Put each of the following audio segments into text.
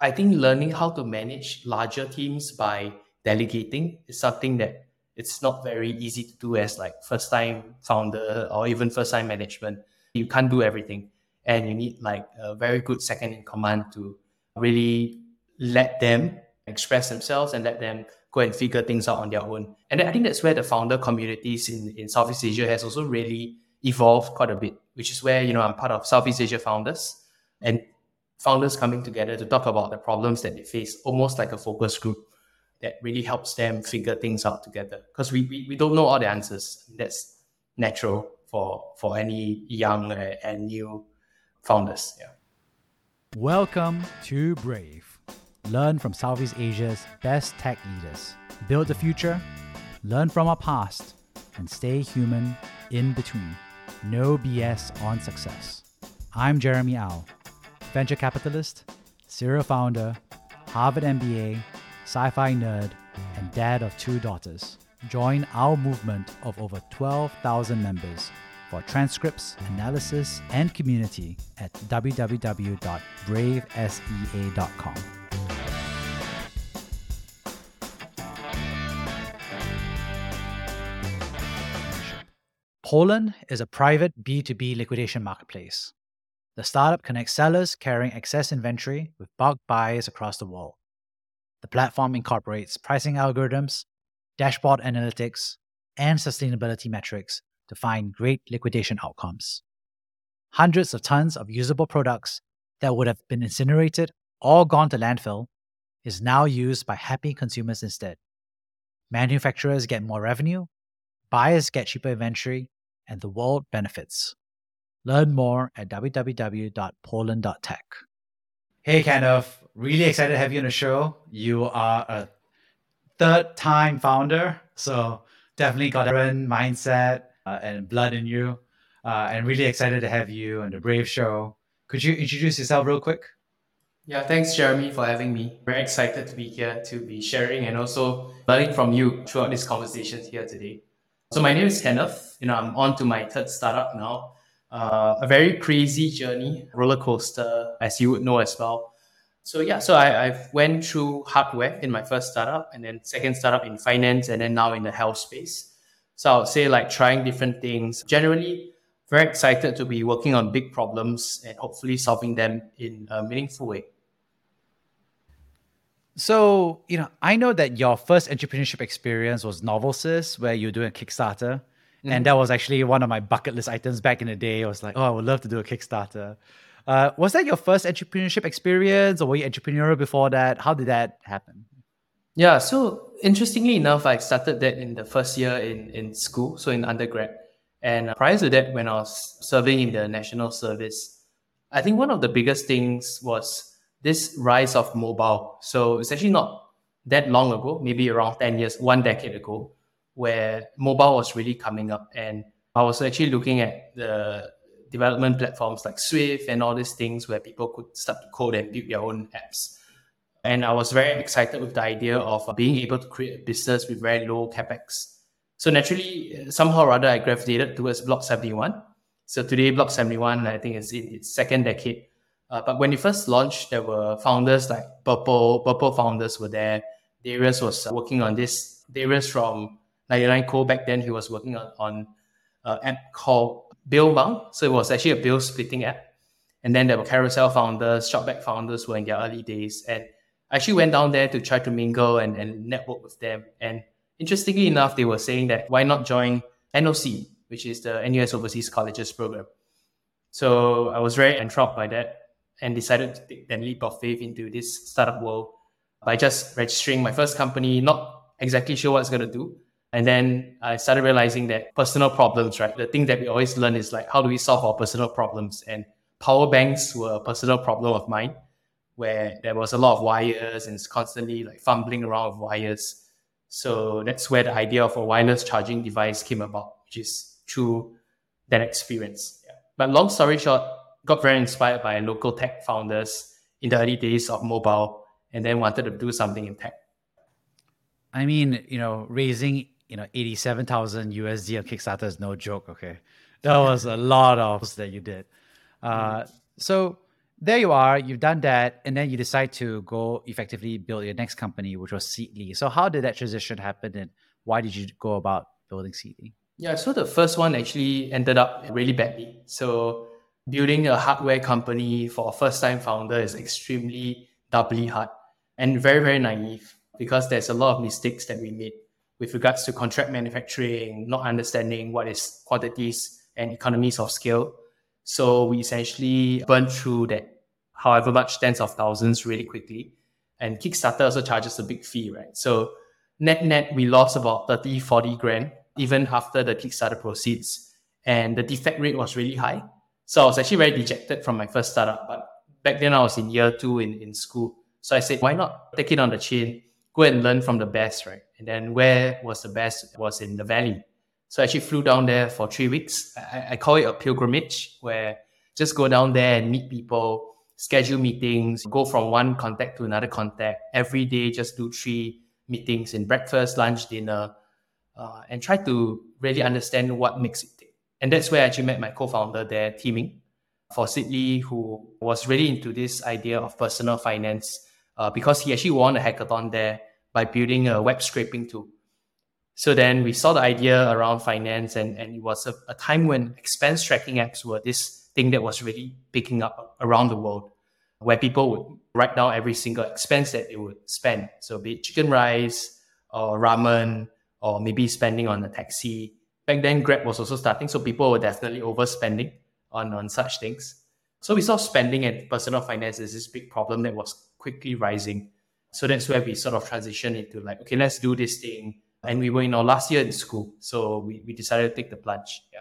I think learning how to manage larger teams by delegating is something that it's not very easy to do as like first time founder or even first time management. You can't do everything. And you need like a very good second in command to really let them express themselves and let them go and figure things out on their own. And I think that's where the founder communities in, in Southeast Asia has also really evolved quite a bit, which is where, you know, I'm part of Southeast Asia Founders and founders coming together to talk about the problems that they face, almost like a focus group that really helps them figure things out together. Because we, we, we don't know all the answers. That's natural for, for any young uh, and new founders. Yeah. Welcome to Brave learn from Southeast Asia's best tech leaders, build the future, learn from our past, and stay human in between. No BS on success. I'm Jeremy Au, venture capitalist, serial founder, Harvard MBA, sci fi nerd, and dad of two daughters. Join our movement of over 12,000 members for transcripts, analysis, and community at www.bravesea.com. Pollen is a private B2B liquidation marketplace. The startup connects sellers carrying excess inventory with bulk buyers across the world. The platform incorporates pricing algorithms, dashboard analytics, and sustainability metrics to find great liquidation outcomes. Hundreds of tons of usable products that would have been incinerated or gone to landfill is now used by happy consumers instead. Manufacturers get more revenue, buyers get cheaper inventory, and the world benefits. Learn more at www.pollen.tech. Hey, Kenneth, really excited to have you on the show. You are a third time founder, so definitely got a different mindset uh, and blood in you. Uh, and really excited to have you on the Brave Show. Could you introduce yourself real quick? Yeah, thanks, Jeremy, for having me. Very excited to be here to be sharing and also learning from you throughout these conversations here today. So my name is Kenneth. You know, I'm on to my third startup now. Uh, a very crazy journey, roller coaster, as you would know as well. So yeah, so I, I've went through hardware in my first startup, and then second startup in finance, and then now in the health space. So I would say like trying different things. Generally, very excited to be working on big problems and hopefully solving them in a meaningful way. So, you know, I know that your first entrepreneurship experience was Novelsis, where you're doing Kickstarter. Mm-hmm. And that was actually one of my bucket list items back in the day. I was like, oh, I would love to do a Kickstarter. Uh, was that your first entrepreneurship experience or were you entrepreneurial before that? How did that happen? Yeah, so interestingly enough, I started that in the first year in, in school, so in undergrad. And prior to that, when I was serving in the national service, I think one of the biggest things was this rise of mobile. So it's actually not that long ago, maybe around 10 years, one decade ago, where mobile was really coming up. And I was actually looking at the development platforms like Swift and all these things where people could start to code and build their own apps. And I was very excited with the idea of uh, being able to create a business with very low capex. So naturally, uh, somehow or other, I gravitated towards Block 71. So today, Block 71, I think, is in its second decade uh, but when it first launched, there were founders like Purple. Purple founders were there. Darius was uh, working on this. Darius from 99 Co. back then, he was working on, on an app called Bill So it was actually a bill splitting app. And then there were Carousell founders, Shopback founders were in their early days. And I actually went down there to try to mingle and, and network with them. And interestingly enough, they were saying that why not join NOC, which is the NUS Overseas Colleges program. So I was very enthralled by that and decided to take that leap of faith into this startup world by just registering my first company, not exactly sure what it's going to do. And then I started realizing that personal problems, right? The thing that we always learn is like, how do we solve our personal problems? And power banks were a personal problem of mine where there was a lot of wires and it's constantly like fumbling around with wires. So that's where the idea of a wireless charging device came about, which is through that experience. Yeah. But long story short, got very inspired by local tech founders in the early days of mobile and then wanted to do something in tech. I mean, you know, raising, you know, 87,000 USD on Kickstarter is no joke, okay? That was a lot of that you did. Uh, so there you are, you've done that, and then you decide to go effectively build your next company, which was Seedly. So how did that transition happen and why did you go about building Seedly? Yeah, so the first one actually ended up really badly. So building a hardware company for a first time founder is extremely doubly hard and very, very naive because there's a lot of mistakes that we made with regards to contract manufacturing, not understanding what is quantities and economies of scale. So we essentially burned through that however much tens of thousands really quickly. And Kickstarter also charges a big fee, right? So net net, we lost about 30, 40 grand even after the Kickstarter proceeds. And the defect rate was really high. So I was actually very dejected from my first startup. But back then I was in year two in, in school. So I said, why not take it on the chin, go and learn from the best, right? And then where was the best was in the valley. So I actually flew down there for three weeks. I, I call it a pilgrimage where just go down there and meet people, schedule meetings, go from one contact to another contact every day, just do three meetings in breakfast, lunch, dinner, uh, and try to really understand what makes it tick. And that's where I actually met my co-founder there, Timing, for Seedly, who was really into this idea of personal finance uh, because he actually won a hackathon there by building a web scraping tool. So then we saw the idea around finance, and, and it was a, a time when expense tracking apps were this thing that was really picking up around the world, where people would write down every single expense that they would spend. So be it chicken rice or ramen or maybe spending on a taxi. Back then, Grab was also starting, so people were definitely overspending on, on such things. So we saw spending and personal finance as this big problem that was quickly rising. So that's where we sort of transitioned into like, okay, let's do this thing. And we were in our last year in school. So we, we decided to take the plunge. Yeah.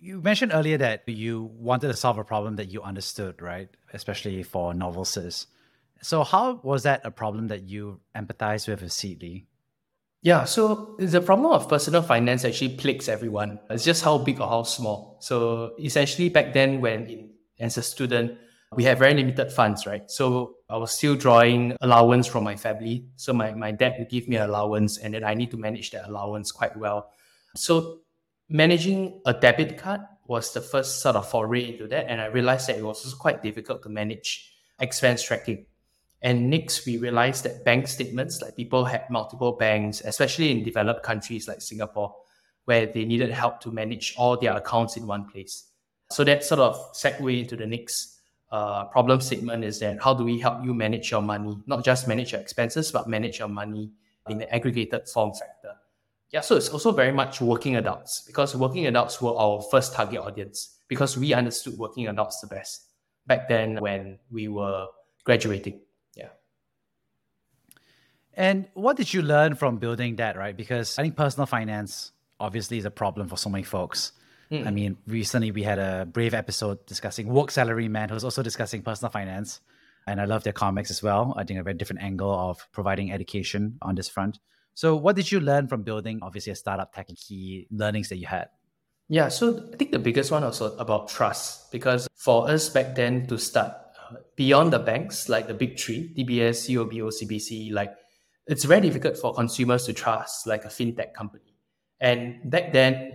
You mentioned earlier that you wanted to solve a problem that you understood, right? Especially for novices. So how was that a problem that you empathized with with Seedly? Yeah, so the problem of personal finance actually plagues everyone. It's just how big or how small. So essentially, back then, when in, as a student, we had very limited funds, right? So I was still drawing allowance from my family. So my, my dad would give me an allowance, and then I need to manage that allowance quite well. So managing a debit card was the first sort of foray into that, and I realized that it was quite difficult to manage expense tracking. And next, we realized that bank statements, like people had multiple banks, especially in developed countries like Singapore, where they needed help to manage all their accounts in one place. So that sort of segue into the next uh, problem statement is that how do we help you manage your money, not just manage your expenses, but manage your money in an aggregated form factor. Yeah, so it's also very much working adults because working adults were our first target audience because we understood working adults the best back then when we were graduating. Yeah. And what did you learn from building that, right? Because I think personal finance obviously is a problem for so many folks. Mm. I mean, recently we had a brave episode discussing Woke Salaryman, who's also discussing personal finance. And I love their comics as well. I think a very different angle of providing education on this front. So, what did you learn from building, obviously, a startup tech key learnings that you had? Yeah, so I think the biggest one was about trust because for us back then to start uh, beyond the banks, like the big three, DBS, UOB, OCBC, like it's very difficult for consumers to trust like a fintech company. And back then,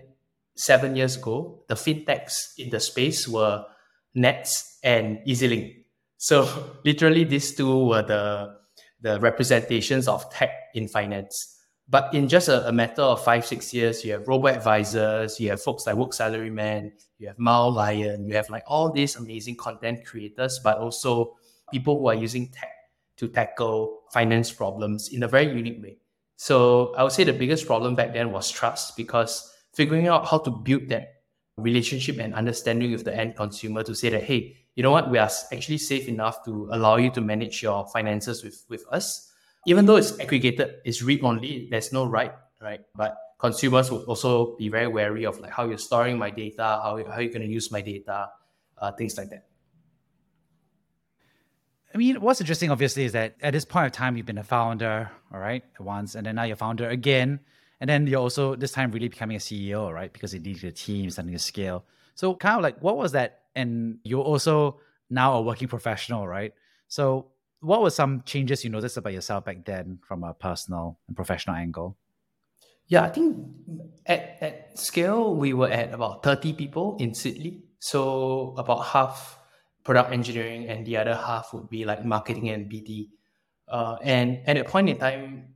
seven years ago, the fintechs in the space were Nets and EZ-Link. So literally, these two were the the representations of tech in finance. But in just a, a matter of five, six years, you have robo advisors, you have folks like Woke Salaryman, you have Mile Lion, you have like all these amazing content creators, but also people who are using tech to tackle finance problems in a very unique way. So I would say the biggest problem back then was trust because figuring out how to build that relationship and understanding with the end consumer to say that, hey, you know what, we are actually safe enough to allow you to manage your finances with, with us. Even though it's aggregated, it's read only, there's no right, right? But consumers would also be very wary of like how you're storing my data, how, how you're going to use my data, uh, things like that. I mean, what's interesting, obviously, is that at this point of time, you've been a founder, all right, once, and then now you're founder again, and then you're also this time really becoming a CEO, right? Because you need your team, starting to scale. So, kind of like, what was that? And you're also now a working professional, right? So, what were some changes you noticed about yourself back then from a personal and professional angle? Yeah, I think at, at scale, we were at about 30 people in Seedly. So, about half product engineering, and the other half would be like marketing and BD. Uh, and at a point in time,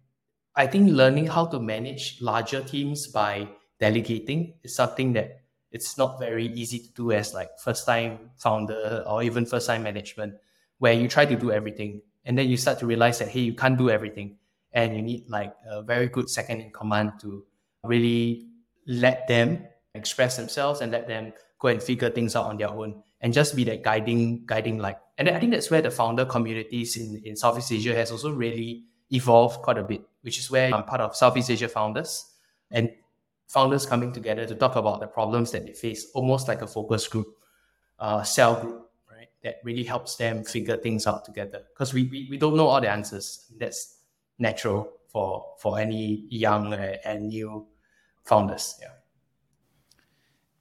I think learning how to manage larger teams by delegating is something that it's not very easy to do as like first time founder or even first time management, where you try to do everything and then you start to realize that hey, you can't do everything, and you need like a very good second in command to really let them express themselves and let them go and figure things out on their own and just be that guiding guiding light. And I think that's where the founder communities in, in Southeast Asia has also really evolved quite a bit, which is where I'm part of Southeast Asia Founders and founders coming together to talk about the problems that they face, almost like a focus group, uh, cell group, right? That really helps them figure things out together. Because we, we, we don't know all the answers. That's natural for for any young uh, and new founders. Yeah.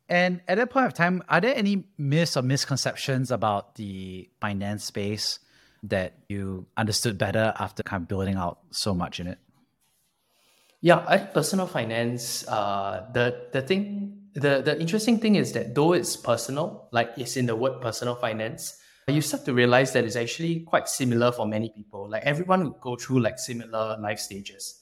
And at that point of time, are there any myths or misconceptions about the finance space that you understood better after kind of building out so much in it? Yeah, I personal finance. Uh, the the thing, the the interesting thing is that though it's personal, like it's in the word personal finance, you start to realize that it's actually quite similar for many people. Like everyone would go through like similar life stages.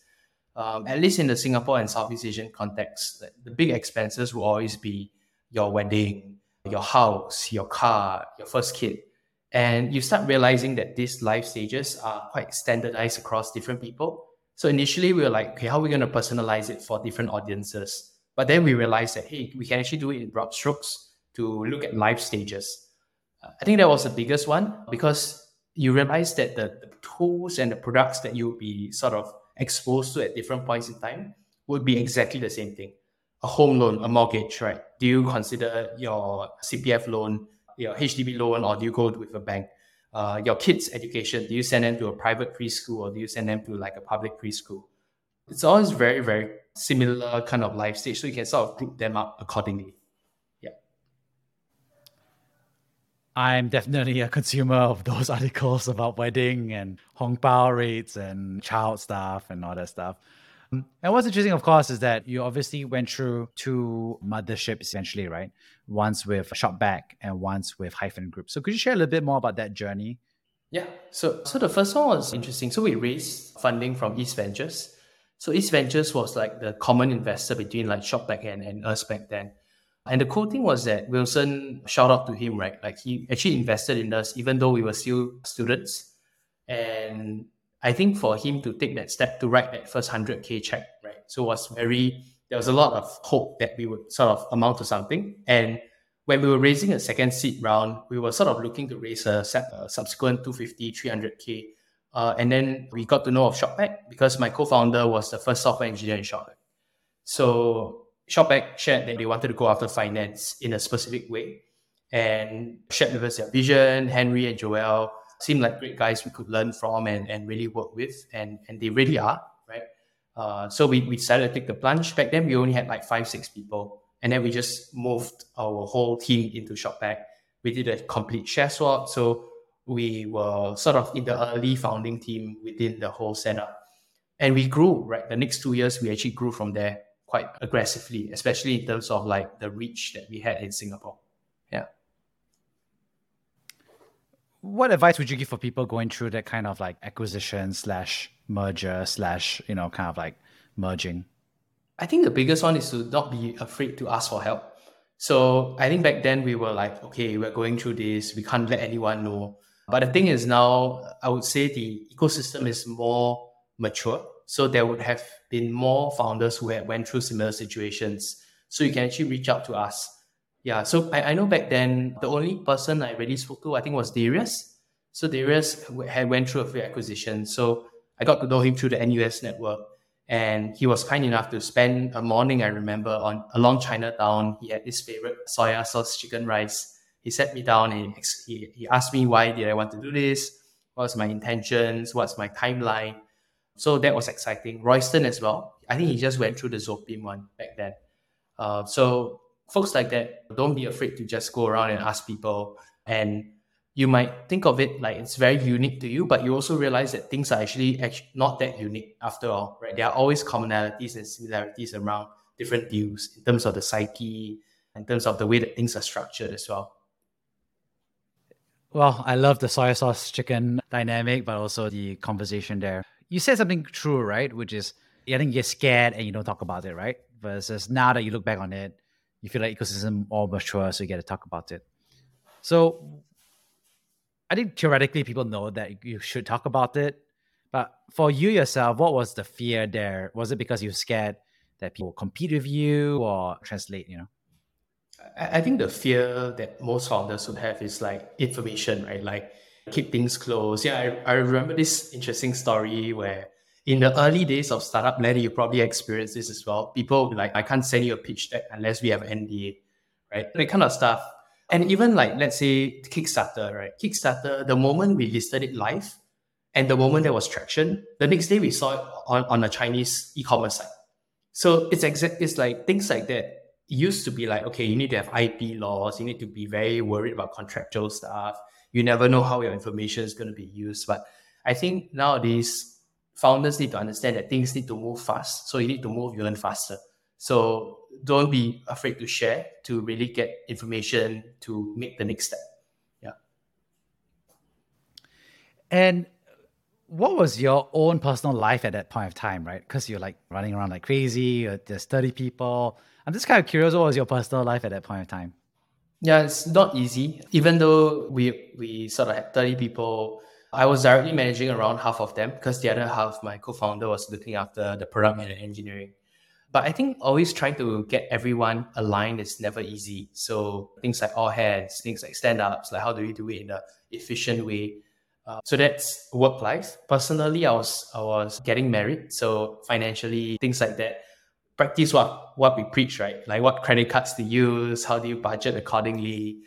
Um, at least in the Singapore and Southeast Asian context, the big expenses will always be your wedding, your house, your car, your first kid. And you start realizing that these life stages are quite standardized across different people. So initially we were like, okay, how are we going to personalize it for different audiences? But then we realized that, hey, we can actually do it in broad strokes to look at life stages. Uh, I think that was the biggest one because you realize that the, the tools and the products that you'll be sort of exposed to at different points in time would be exactly the same thing a home loan, a mortgage, right? Do you consider your CPF loan, your HDB loan, or do you go with a bank? Uh, your kids' education, do you send them to a private preschool or do you send them to like a public preschool? It's always very, very similar kind of life stage. So you can sort of group them up accordingly. Yeah. I'm definitely a consumer of those articles about wedding and hong bao rates and child stuff and all that stuff. And what's interesting, of course, is that you obviously went through two motherships essentially, right? Once with Shopback and once with Hyphen Group. So could you share a little bit more about that journey? Yeah. So so the first one was interesting. So we raised funding from East Ventures. So East Ventures was like the common investor between like Shopback and, and us back then. And the cool thing was that Wilson, shout out to him, right? Like he actually invested in us even though we were still students. And I think for him to take that step to write that first 100K check, right? So it was very, there was a lot of hope that we would sort of amount to something. And when we were raising a second seed round, we were sort of looking to raise a, a subsequent 250, 300K. Uh, and then we got to know of Shopback because my co-founder was the first software engineer in Shopback. So Shopback shared that they wanted to go after finance in a specific way and shared with us their vision. Henry and Joel seem like great guys we could learn from and, and really work with, and, and they really are, right? Uh, so we, we decided to take the plunge. Back then, we only had like five, six people. And then we just moved our whole team into Shopback. We did a complete share swap. So we were sort of in the early founding team within the whole setup. And we grew, right? The next two years, we actually grew from there quite aggressively, especially in terms of like the reach that we had in Singapore. Yeah what advice would you give for people going through that kind of like acquisition slash merger slash you know kind of like merging? I think the biggest one is to not be afraid to ask for help. So i think back then we were like okay we're going through this we can't let anyone know. But the thing is now i would say the ecosystem is more mature. So there would have been more founders who had went through similar situations. So you can actually reach out to us yeah, so I, I know back then the only person I really spoke to I think was Darius. So Darius had went through a few acquisitions. So I got to know him through the NUS network, and he was kind enough to spend a morning. I remember on along Chinatown. He had his favorite soya sauce chicken rice. He sat me down and he, he asked me why did I want to do this, what's my intentions, what's my timeline. So that was exciting. Royston as well. I think he just went through the Zopim one back then. Uh, so folks like that, don't be afraid to just go around and ask people. And you might think of it like it's very unique to you, but you also realize that things are actually, not that unique after all, right? There are always commonalities and similarities around different views in terms of the psyche, in terms of the way that things are structured as well. Well, I love the soy sauce chicken dynamic, but also the conversation there. You said something true, right? Which is, I think you're scared and you don't talk about it, right? Versus now that you look back on it, you feel like ecosystem all mature, so you get to talk about it. So I think theoretically people know that you should talk about it. But for you yourself, what was the fear there? Was it because you're scared that people compete with you or translate, you know? I think the fear that most founders would have is like information, right? Like keep things close. Yeah, I, I remember this interesting story where in the early days of startup, Larry, you probably experienced this as well. People like, I can't send you a pitch deck unless we have NDA, right? That kind of stuff. And even like, let's say Kickstarter, right? Kickstarter, the moment we listed it live and the moment there was traction, the next day we saw it on, on a Chinese e-commerce site. So it's exact, it's like things like that used to be like, okay, you need to have IP laws, you need to be very worried about contractual stuff. You never know how your information is going to be used. But I think nowadays, founders need to understand that things need to move fast. So you need to move even faster. So don't be afraid to share to really get information to make the next step. Yeah. And what was your own personal life at that point of time, right? Because you're like running around like crazy, uh, there's 30 people I'm just kind of curious, what was your personal life at that point of time? Yeah, it's not easy. Even though we we sort of had 30 people, I was directly managing around half of them because the other half, my co-founder, was looking after the product and the engineering. But I think always trying to get everyone aligned is never easy. So things like all hands, things like stand-ups, like how do we do it in an efficient way? Uh, so that's work life. Personally, I was I was getting married, so financially things like that practice what what we preach, right? Like what credit cards to use, how do you budget accordingly,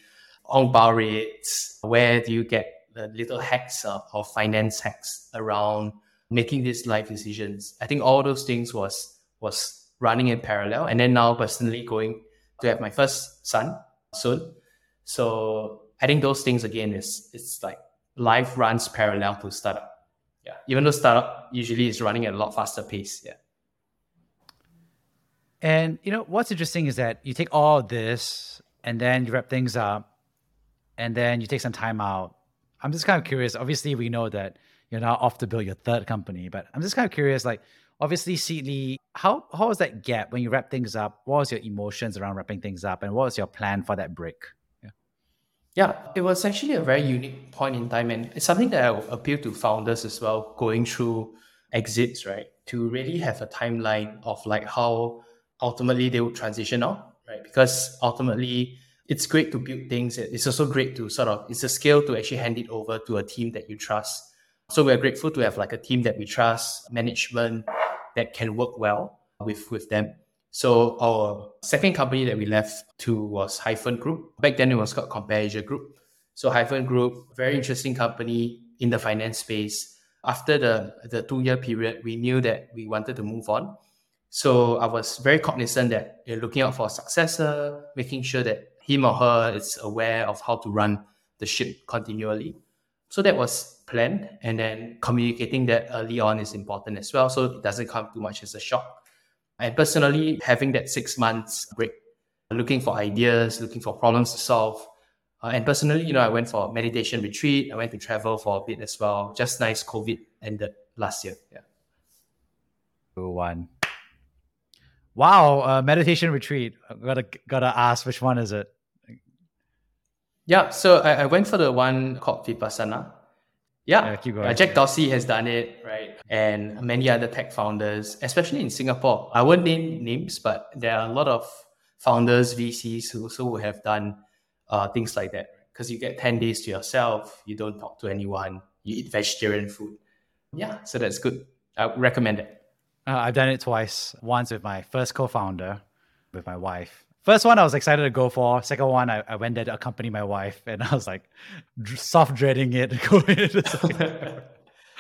ang bao rates, where do you get the little hacks of, finance hacks around making these life decisions. I think all those things was was running in parallel. And then now personally going to have my first son soon. So I think those things again is it's like life runs parallel to startup. Yeah. Even though startup usually is running at a lot faster pace. Yeah. And you know what's interesting is that you take all this and then you wrap things up, and then you take some time out. I'm just kind of curious. Obviously, we know that you're now off to build your third company, but I'm just kind of curious. Like, obviously, Seedly, how how was that gap when you wrap things up? What was your emotions around wrapping things up, and what was your plan for that break? Yeah, yeah, it was actually a very unique point in time, and it's something that I appeal to founders as well, going through exits, right? To really have a timeline of like how ultimately they would transition out, right? Because ultimately it's great to build things. It's also great to sort of, it's a skill to actually hand it over to a team that you trust. So we're grateful to have like a team that we trust, management that can work well with, with them. So our second company that we left to was Hyphen Group. Back then it was called Compare Group. So Hyphen Group, very interesting company in the finance space. After the, the two year period, we knew that we wanted to move on. So I was very cognizant that you're looking out for a successor, making sure that him or her is aware of how to run the ship continually. So that was planned. And then communicating that early on is important as well. So it doesn't come too much as a shock. And personally, having that six months break, looking for ideas, looking for problems to solve. Uh, and personally, you know, I went for a meditation retreat. I went to travel for a bit as well. Just nice COVID ended last year. Yeah. One. Wow, uh, meditation retreat. Gotta gotta ask which one is it? Yeah, so I, I went for the one called Vipassana. Yeah, yeah. Uh, Jack Dorsey has done it, right? And many other tech founders, especially in Singapore. I won't name names, but there are a lot of founders, VCs who also have done uh, things like that. Because you get 10 days to yourself, you don't talk to anyone, you eat vegetarian food. Yeah, so that's good. I recommend it. Uh, I've done it twice. Once with my first co-founder, with my wife. First one I was excited to go for. Second one I, I went there to accompany my wife, and I was like soft dreading it.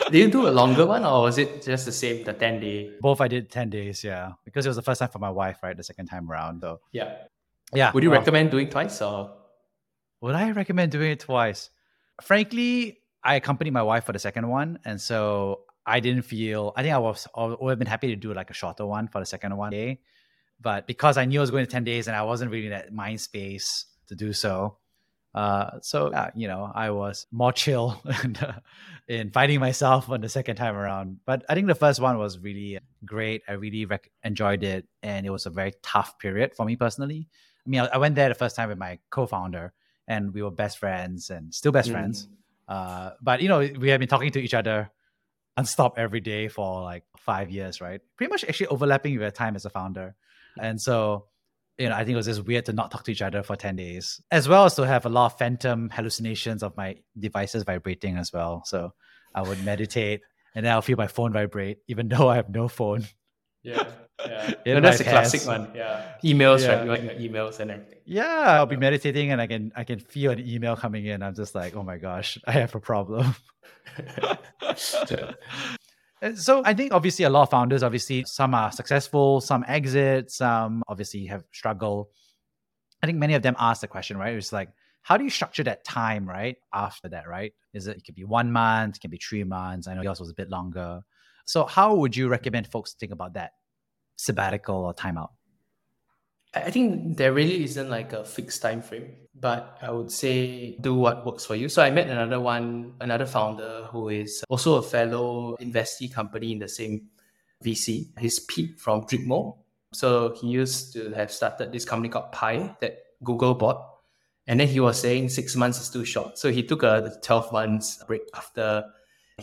Did you do a longer one, or was it just the same, the ten day? Both I did ten days, yeah, because it was the first time for my wife, right? The second time around, though. Yeah, yeah. Would you well, recommend doing twice, or would I recommend doing it twice? Frankly, I accompanied my wife for the second one, and so I didn't feel. I think I was. I would have been happy to do like a shorter one for the second one day, but because I knew I was going to ten days and I wasn't really in that mind space to do so, Uh, so uh, you know, I was more chill in finding myself on the second time around. But I think the first one was really great. I really rec- enjoyed it, and it was a very tough period for me personally. I mean, I, I went there the first time with my co-founder, and we were best friends and still best mm. friends. Uh, but you know, we have been talking to each other unstop every day for like five years, right? Pretty much actually overlapping with time as a founder. And so, you know, I think it was just weird to not talk to each other for 10 days, as well as to have a lot of phantom hallucinations of my devices vibrating as well. So I would meditate and then I'll feel my phone vibrate, even though I have no phone. Yeah. Yeah. that's a classic one. Yeah. Emails, yeah. right? You like your emails and everything. Yeah. I'll be meditating and I can I can feel an email coming in. I'm just like, oh my gosh, I have a problem. Uh, so I think obviously a lot of founders, obviously some are successful, some exit, some obviously have struggled. I think many of them ask the question, right? It's like, how do you structure that time, right? After that, right? Is it, it could be one month, it can be three months. I know yours was a bit longer. So how would you recommend folks think about that sabbatical or timeout? I think there really isn't like a fixed time frame, but I would say do what works for you. So I met another one, another founder who is also a fellow investee company in the same VC. He's Pete from Dripmo. So he used to have started this company called Pie that Google bought. And then he was saying six months is too short. So he took a 12 months break after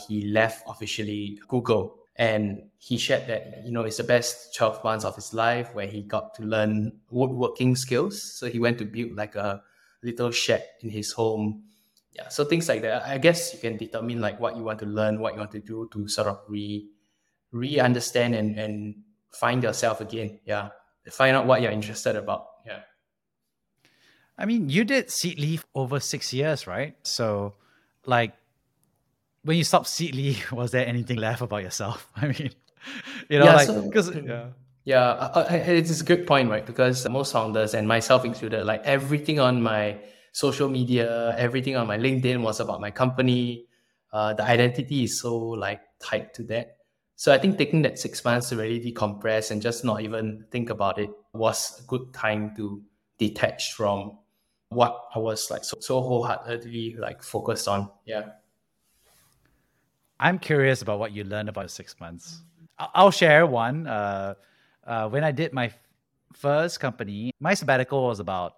he left officially Google. And he shared that, you know, it's the best 12 months of his life where he got to learn woodworking skills. So he went to build like a little shed in his home. Yeah. So things like that. I guess you can determine like what you want to learn, what you want to do to sort of re re understand and, and find yourself again. Yeah. Find out what you're interested about. Yeah. I mean, you did Seedly over six years, right? So like when you stopped Seedly, was there anything left about yourself? I mean, you know, yeah, like because so, yeah. Yeah, uh, uh, it's a good point, right? Because most founders and myself included, like everything on my social media, everything on my LinkedIn was about my company. Uh, the identity is so like tied to that. So I think taking that six months to really decompress and just not even think about it was a good time to detach from what I was like so, so wholeheartedly like focused on. Yeah. I'm curious about what you learned about six months. I'll share one. Uh, uh, when I did my first company, my sabbatical was about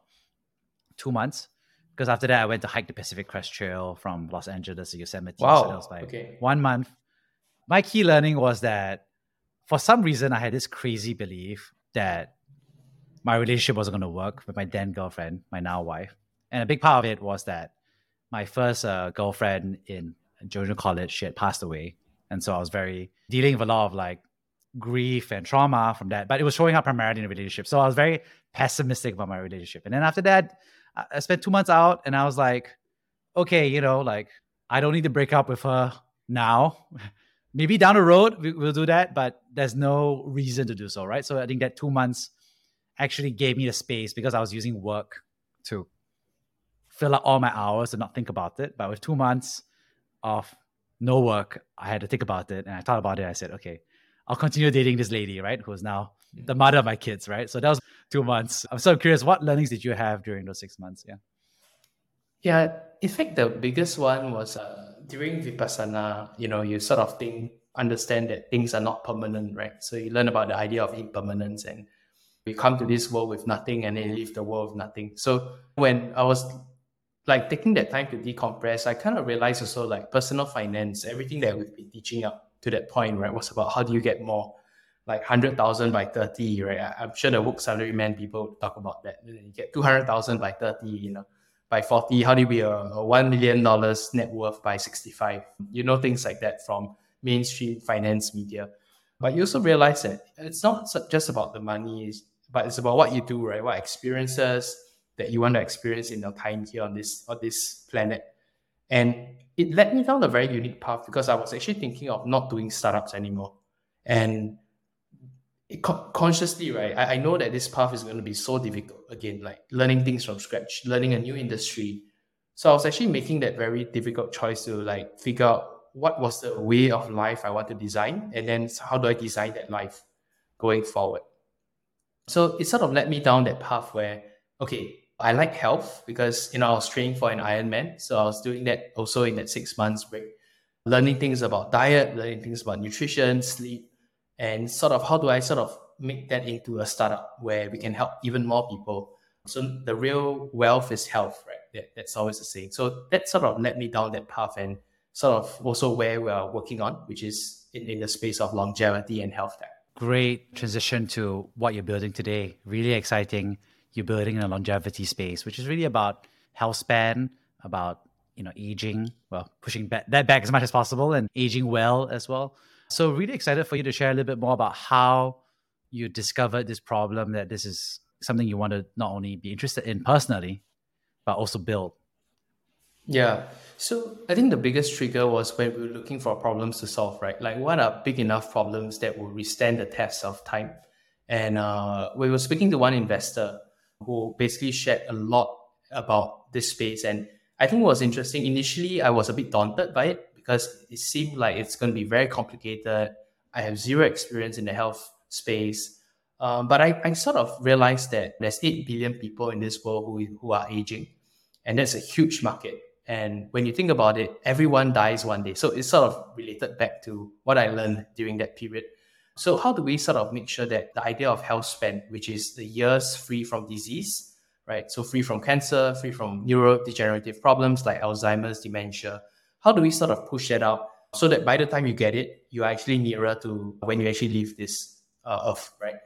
two months because after that I went to hike the Pacific Crest Trail from Los Angeles to Yosemite. Wow. So that was like okay. one month. My key learning was that for some reason I had this crazy belief that my relationship wasn't going to work with my then girlfriend, my now wife. And a big part of it was that my first uh, girlfriend in junior college, she had passed away. And so I was very dealing with a lot of like grief and trauma from that. But it was showing up primarily in a relationship. So I was very pessimistic about my relationship. And then after that, I spent two months out and I was like, okay, you know, like I don't need to break up with her now. Maybe down the road we, will do that, but there's no reason to do so, right? So I think that two months actually gave me the space because I was using work to fill out all my hours and not think about it. But with two months, of no work, I had to think about it and I thought about it. I said, okay, I'll continue dating this lady, right? Who's now the mother of my kids, right? So that was two months. I'm so curious, what learnings did you have during those six months? Yeah. Yeah. In fact, the biggest one was uh, during Vipassana, you know, you sort of think, understand that things are not permanent, right? So you learn about the idea of impermanence and we come to this world with nothing and then leave the world with nothing. So when I was like taking that time to decompress, I kind of realized also like personal finance, everything that we've been teaching up to that point, right, was about how do you get more like 100,000 by 30, right? I, am sure the Woke Salaryman people talk about that. You get 200,000 by 30, you know, by 40, how do you be a, a $1 million net worth by 65? You know, things like that from mainstream finance media. But you also realize that it's not just about the money, but it's about what you do, right? What experiences, that you want to experience in your time here on this on this planet. And it led me down a very unique path because I was actually thinking of not doing startups anymore. And consciously, right, I, I know that this path is going to be so difficult again, like learning things from scratch, learning a new industry. So I was actually making that very difficult choice to like figure out what was the way of life I want to design, and then how do I design that life going forward. So it sort of led me down that path where, okay, I like health because you know I was training for an Ironman, so I was doing that also in that six months break, learning things about diet, learning things about nutrition, sleep, and sort of how do I sort of make that into a startup where we can help even more people. So the real wealth is health, right? That, that's always the saying. So that sort of led me down that path and sort of also where we are working on, which is in, in the space of longevity and health tech. Great transition to what you're building today. Really exciting. You're building in a longevity space, which is really about health span, about you know aging, well, pushing that back as much as possible and aging well as well. So really excited for you to share a little bit more about how you discovered this problem that this is something you want to not only be interested in personally, but also build. Yeah. So I think the biggest trigger was when we were looking for problems to solve, right? Like what are big enough problems that will withstand the test of time? And uh, we were speaking to one investor who basically shared a lot about this space. And I think it was interesting. Initially, I was a bit daunted by it because it seemed like it's going to be very complicated. I have zero experience in the health space. Um, but I, I sort of realized that there's 8 billion people in this world who, who are aging. And that's a huge market. And when you think about it, everyone dies one day. So it's sort of related back to what I learned during that period. So, how do we sort of make sure that the idea of health span, which is the years free from disease, right? So, free from cancer, free from neurodegenerative problems like Alzheimer's, dementia, how do we sort of push that out so that by the time you get it, you're actually nearer to when you actually leave this uh, earth, right?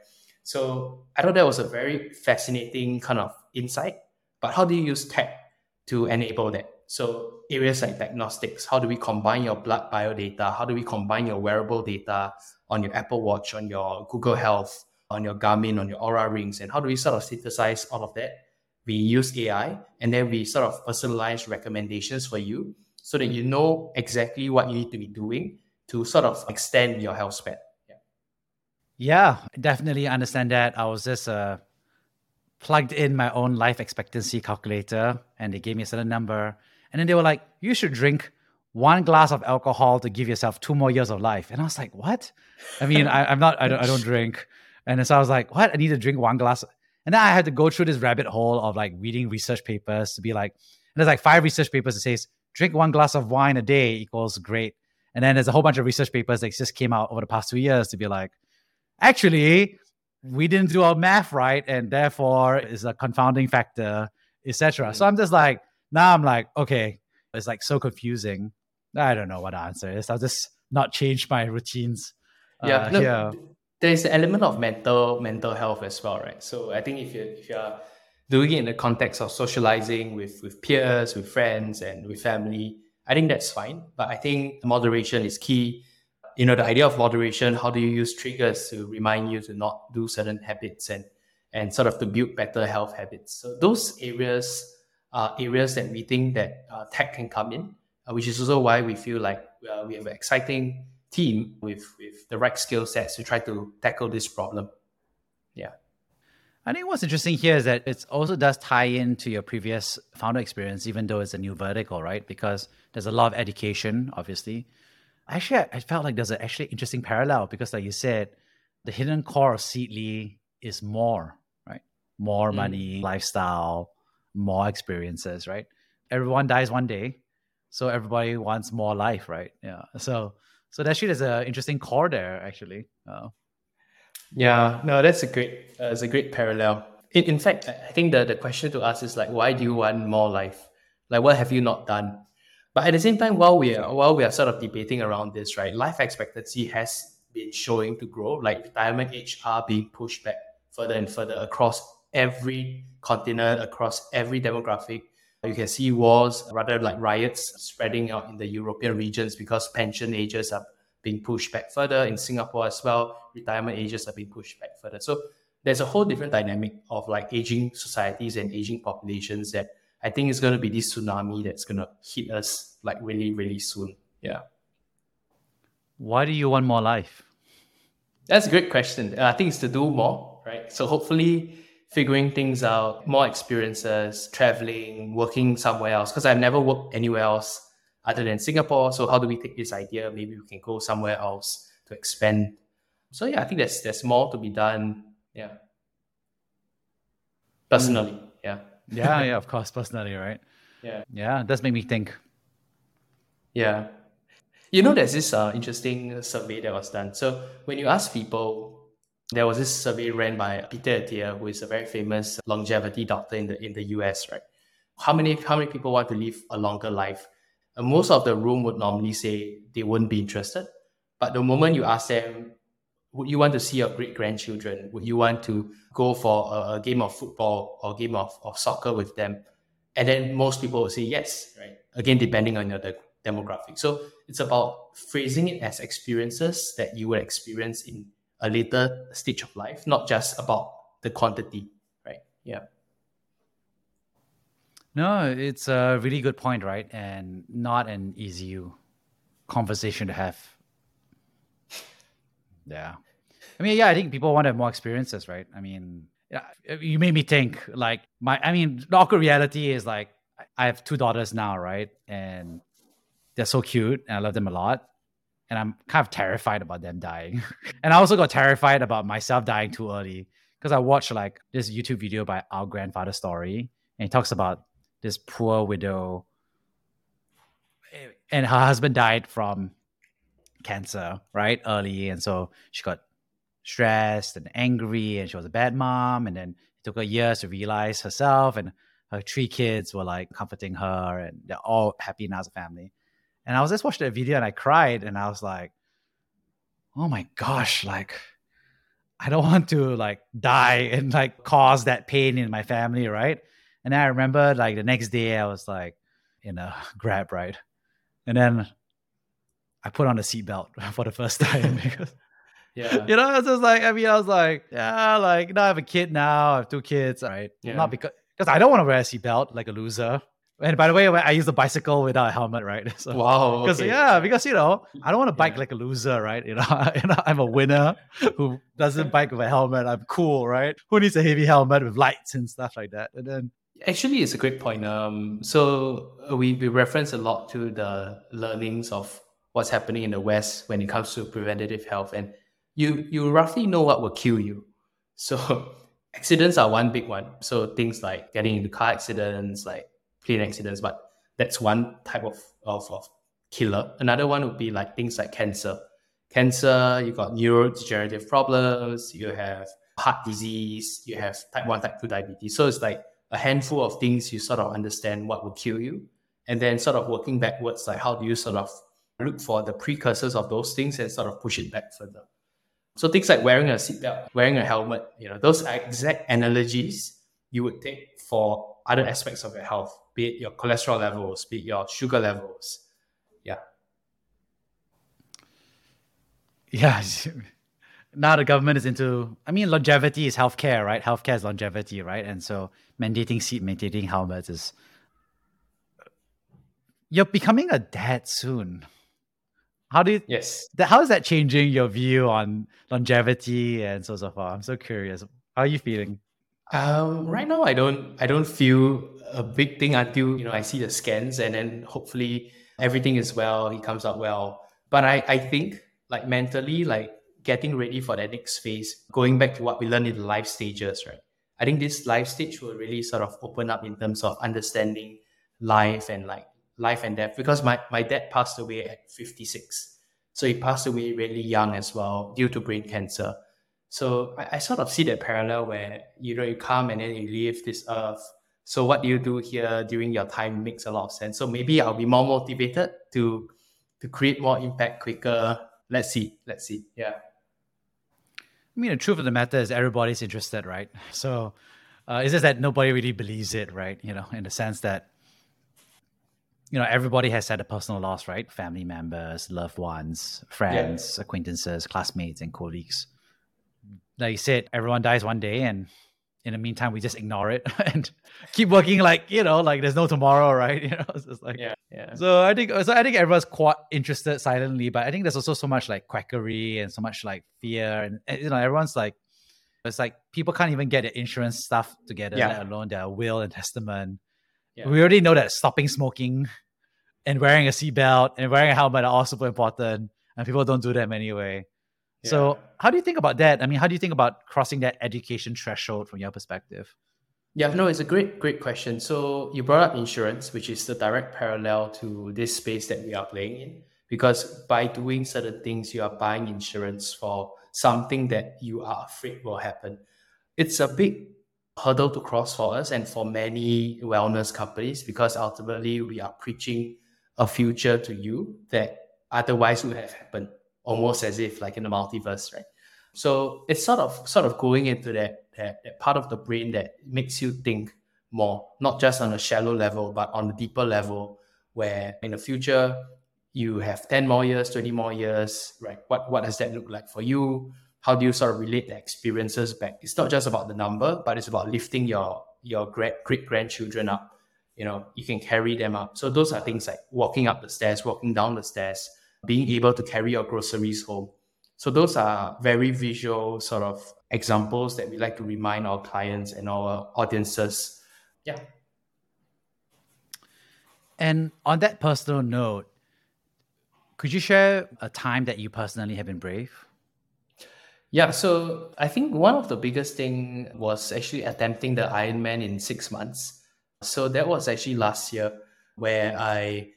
So, I thought that was a very fascinating kind of insight. But how do you use tech to enable that? So areas like diagnostics, how do we combine your blood bio data? How do we combine your wearable data on your Apple Watch, on your Google Health, on your Garmin, on your Oura rings? And how do we sort of synthesize all of that? We use AI and then we sort of personalize recommendations for you so that you know exactly what you need to be doing to sort of extend your health span. Yeah, yeah definitely understand that. I was just uh, plugged in my own life expectancy calculator and they gave me a certain number and then they were like, you should drink one glass of alcohol to give yourself two more years of life. And I was like, what? I mean, I, am not, I don't, I don't drink. And so I was like, what? I need to drink one glass. And then I had to go through this rabbit hole of like reading research papers to be like, and there's like five research papers that says drink one glass of wine a day equals great. And then there's a whole bunch of research papers that just came out over the past two years to be like, actually, we didn't do our math right, and therefore is a confounding factor, etc. So I'm just like, now I'm like, okay, it's like so confusing. I don't know what the answer is. I'll just not change my routines. Yeah, uh, yeah. There's an element of mental mental health as well, right? So I think if you if you're doing it in the context of socializing with with peers, with friends, and with family, I think that's fine. But I think moderation is key. You know, the idea of moderation. How do you use triggers to remind you to not do certain habits and and sort of to build better health habits? So those areas uh, areas that we think that uh, tech can come in, uh, which is also why we feel like uh, we have an exciting team with, with the right skill sets to try to tackle this problem. Yeah. I think what's interesting here is that it also does tie into your previous founder experience, even though it's a new vertical, right? Because there's a lot of education, obviously. Actually, I felt like there's an actually interesting parallel because, like you said, the hidden core of Seedly is more, right? More mm. money, lifestyle, more experiences, right? Everyone dies one day, so everybody wants more life, right? Yeah. So so that shit is an interesting core there, actually. Uh, yeah, no, that's a great, uh, it's a great parallel. In, in fact, I think the, the question to ask is like, why do you want more life? Like, what have you not done? But at the same time, while we are while we are sort of debating around this, right, life expectancy has been showing to grow. Like retirement age are being pushed back further and further across every continent, across every demographic. You can see wars, rather like riots, spreading out in the European regions because pension ages are being pushed back further. In Singapore as well, retirement ages are being pushed back further. So there's a whole different dynamic of like aging societies and aging populations that I think is going to be this tsunami that's going to hit us like really, really soon. Yeah. Why do you want more life? That's a great question. Uh, I think it's to do more, right? So hopefully figuring things out, more experiences, traveling, working somewhere else. Because I've never worked anywhere else other than Singapore. So how do we take this idea? Maybe we can go somewhere else to expand. So yeah, I think there's there's more to be done. Yeah. Personally, mm. yeah. yeah, yeah, of course, personally, right? Yeah. Yeah, it does make me think. Yeah. You know, there's this uh, interesting survey that was done. So when you ask people, there was this survey ran by Peter Attia, who is a very famous longevity doctor in the in the US, right? How many how many people want to live a longer life? And most of the room would normally say they wouldn't be interested. But the moment you ask them, would you want to see your great grandchildren? Would you want to go for a, a game of football or game of, of soccer with them? And then most people will say yes, right? Again, depending on your the demographic. So it's about phrasing it as experiences that you will experience in a later stage of life, not just about the quantity, right? Yeah. No, it's a really good point, right? And not an easy conversation to have. Yeah. I mean, yeah, I think people want to have more experiences, right? I mean, you made me think like my, I mean, the awkward reality is like, I have two daughters now, right? And they're so cute and I love them a lot. And I'm kind of terrified about them dying. and I also got terrified about myself dying too early because I watched like this YouTube video by Our Grandfather Story and he talks about this poor widow eh, and her husband died from cancer, right? Early. And so she got stressed and angry and she was a bad mom. And then it took her years to realize herself and her three kids were like comforting her and they're all happy now as a family. And I was just watching that video and I cried and I was like, oh my gosh, like I don't want to like die and like cause that pain in my family, right? And I remember like the next day I was like in a grab ride. And then I put on a seatbelt for the first time because yeah. You know, it's just like I mean, I was like, yeah, like now I have a kid now, I have two kids, right? Yeah. Not because because I don't want to wear a seatbelt like a loser. And by the way, I use the bicycle without a helmet, right? So, wow. Because okay. yeah, because you know, I don't want to bike Yeah. like a loser, right? You know, I'm a winner who doesn't bike with a helmet. I'm cool, right? Who needs a heavy helmet with lights and stuff like that? And then Actually, it's a great point. Um, so uh, we, we reference a lot to the learnings of what's happening in the West when it comes to preventative health, and you you roughly know what will kill you. So accidents are one big one. So things like getting into car accidents, like plane accidents, but that's one type of, of, of killer. Another one would be like things like cancer. Cancer, you got neurodegenerative problems, you have heart disease, you have type 1, type 2 diabetes. So it's like a handful of things you sort of understand what will kill you. And then sort of working backwards, like how do you sort of look for the precursors of those things and sort of push it back further. So things like wearing a seatbelt, wearing a helmet, you know, those are exact analogies you would take for other aspects of your health, be it your cholesterol levels, be it your sugar levels. Yeah. yeah, now the government is into. I mean, longevity is healthcare, right? Healthcare is longevity, right? And so mandating seat, mandating helmets is. You're becoming a dad soon. How do you, Yes. that, how is that changing your view on longevity and so so far? I'm so curious. How are you feeling? Um, right now, I don't, I don't feel a big thing until you know I see the scans, and then hopefully everything is well. He comes out well. But I, I think like mentally, like getting ready for that next phase, going back to what we learned in the life stages, right? I think this life stage will really sort of open up in terms of understanding life and like life and death. Because my my dad passed away at fifty six, so he passed away really young as well due to brain cancer. So I, I sort of see that parallel where you know you come and then you leave this earth. So what do you do here during your time makes a lot of sense. So maybe I'll be more motivated to to create more impact quicker. Let's see. Let's see. Yeah. I mean, the truth of the matter is everybody's interested, right? So uh, it's just that nobody really believes it, right? You know, in the sense that, you know, everybody has had a personal loss, right? Family members, loved ones, friends, acquaintances, classmates, and colleagues. Like you said, everyone dies one day, and in the meantime, we just ignore it and keep working like you know, like there's no tomorrow, right? You know, it's just like Yeah. Yeah. so I think so I think everyone's quite interested silently, but I think there's also so much like quackery and so much like fear and, and, you know everyone's like it's like people can't even get their insurance stuff together, Yeah. let alone their will and testament. Yeah. We already know that stopping smoking and wearing a seatbelt and wearing a helmet are all super important, and people don't do them anyway. So how do you think about that? I mean, how do you think about crossing that education threshold from your perspective? Yeah, no, it's a great, great question. So you brought up insurance, which is the direct parallel to this space that we are playing in. Because by doing certain things, you are buying insurance for something that you are afraid will happen. It's a big hurdle to cross for us and for many wellness companies because ultimately we are preaching a future to you that otherwise would have happened almost as if like in the multiverse right so it's sort of sort of going into that, that that part of the brain that makes you think more not just on a shallow level but on a deeper level where in the future you have 10 more years 20 more years right what what does that look like for you how do you sort of relate the experiences back? It's not just about the number, but it's about lifting your your great great grandchildren up. You know, you can carry them up. So those are things like walking up the stairs, walking down the stairs, being able to carry your groceries home. So those are very visual sort of examples that we like to remind our clients and our audiences. Yeah. And on that personal note, could you share a time that you personally have been brave? Yeah, so I think one of the biggest thing was actually attempting the Ironman in six months. So that was actually last year where I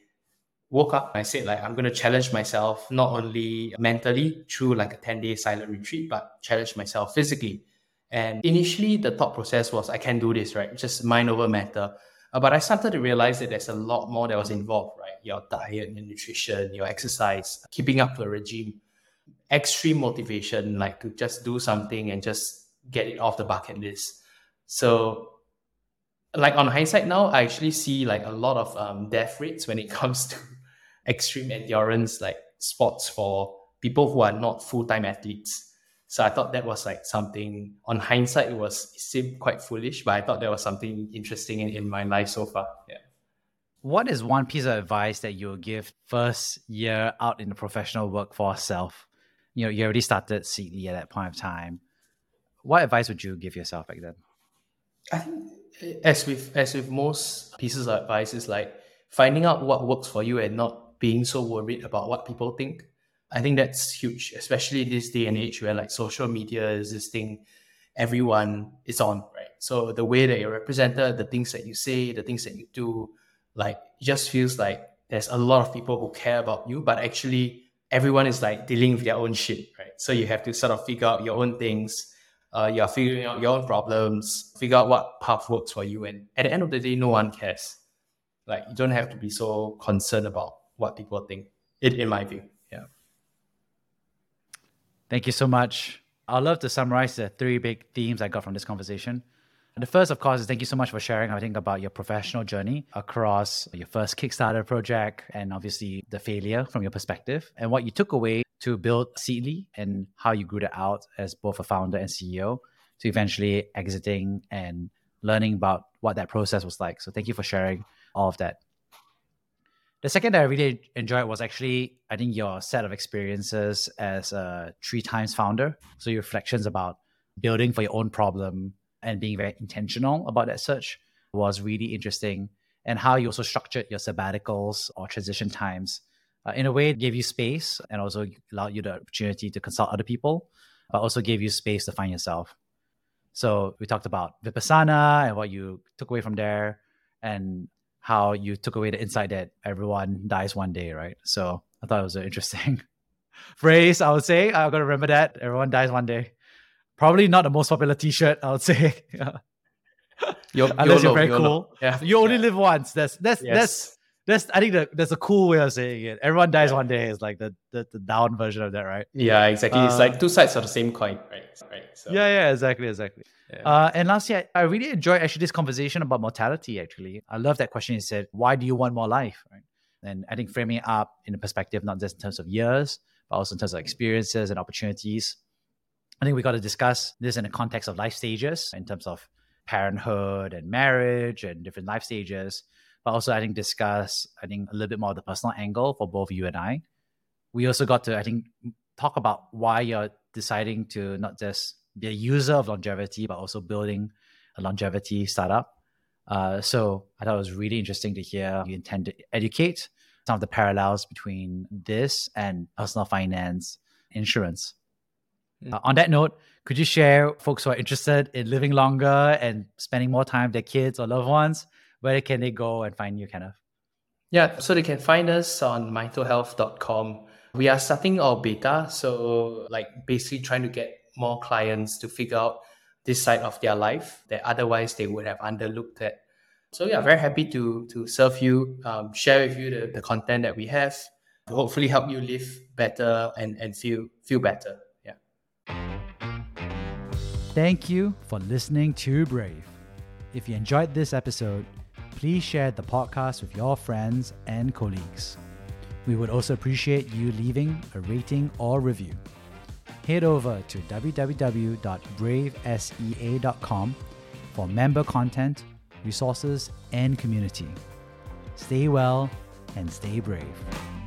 woke up I said like I'm gonna challenge myself not only mentally through like a 10 day silent retreat, but challenge myself physically. And initially the thought process was I can do this, right? Just mind over matter. Uh, but I started to realize that there's a lot more that was involved, right? Your diet, your nutrition, your exercise, keeping up to a regime extreme motivation, like to just do something and just get it off the bucket list. So, like on hindsight now, I actually see like a lot of um, death rates when it comes to extreme endurance, like sports for people who are not full time athletes. So I thought that was like something on hindsight, it was it seemed quite foolish, but I thought that was something interesting in, in my life so far. Yeah. What is one piece of advice that you'll give first year out in the professional workforce self? you know you already started Seedly at that point of time. What advice would you give yourself back then? I think eh, as with as with most pieces of advice is like finding out what works for you and not being so worried about what people think. I think that's huge, especially this day and age where like social media is this thing everyone is on, right? So the way that you're represented, the things that you say, the things that you do, like it just feels like there's a lot of people who care about you, but actually everyone is like dealing with their own shit, right? So you have to sort of figure out your own things. Uh, you're figuring out your own problems, figure out what path works for you. And at the end of the day, no one cares. Like you don't have to be so concerned about what people think, it, in my view. Yeah. Thank you so much. I'd love to summarize the three big themes I got from this conversation. And the first, of course, is thank you so much for sharing, I think, about your professional journey across your first Kickstarter project and obviously the failure from your perspective and what you took away to build Seedly and how you grew it out as both a founder and CEO to eventually exiting and learning about what that process was like. So thank you for sharing all of that. The second that I really enjoyed was actually, I think, your set of experiences as a three times founder. So your reflections about building for your own problem, and being very intentional about that search was really interesting. And how you also structured your sabbaticals or transition times uh, in a way it gave you space and also allowed you the opportunity to consult other people, but also gave you space to find yourself. So we talked about Vipassana and what you took away from there and how you took away the insight that everyone dies one day, right? So I thought it was an interesting phrase, I would say. I'm going to remember that. Everyone dies one day. Probably not the most popular T-shirt, I would say. You're, Unless you're very cool. Yeah. You only live once. That's that's Yes. that's that's. I think that that's a cool way of saying it. Everyone dies Yeah. one day is like the, the the down version of that, right? Yeah, exactly. it's Uh, like two sides of the same coin, right? Right. So, Yeah, yeah, exactly, exactly. yeah. Uh, and lastly, I, I really enjoyed actually this conversation about mortality. Actually, I love that question. You said, "Why do you want more life?" Right? And I think framing it up in a perspective not just in terms of years, but also in terms of experiences and opportunities. I think we got to discuss this in the context of life stages, in terms of parenthood and marriage and different life stages. But also, I think discuss I think a little bit more of the personal angle for both you and I. We also got to I think talk about why you're deciding to not just be a user of longevity, but also building a longevity startup. Uh, so I thought it was really interesting to hear you intend to educate some of the parallels between this and personal finance insurance. Uh, on that note, could you share folks who are interested in living longer and spending more time with their kids or loved ones? Where can they go and find you, Kenneth? Yeah, so they can find us on mindfulhealth.com. We are starting our beta, so like basically trying to get more clients to figure out this side of their life that otherwise they would have underlooked at. So yeah, very happy to to serve you, um, share with you the, the content that we have, to hopefully help you live better and, and feel feel better. Yeah. Thank you for listening to Brave. If you enjoyed this episode, please share the podcast with your friends and colleagues. We would also appreciate you leaving a rating or review. Head over to www.bravesea.com for member content, resources, and community. Stay well and stay brave.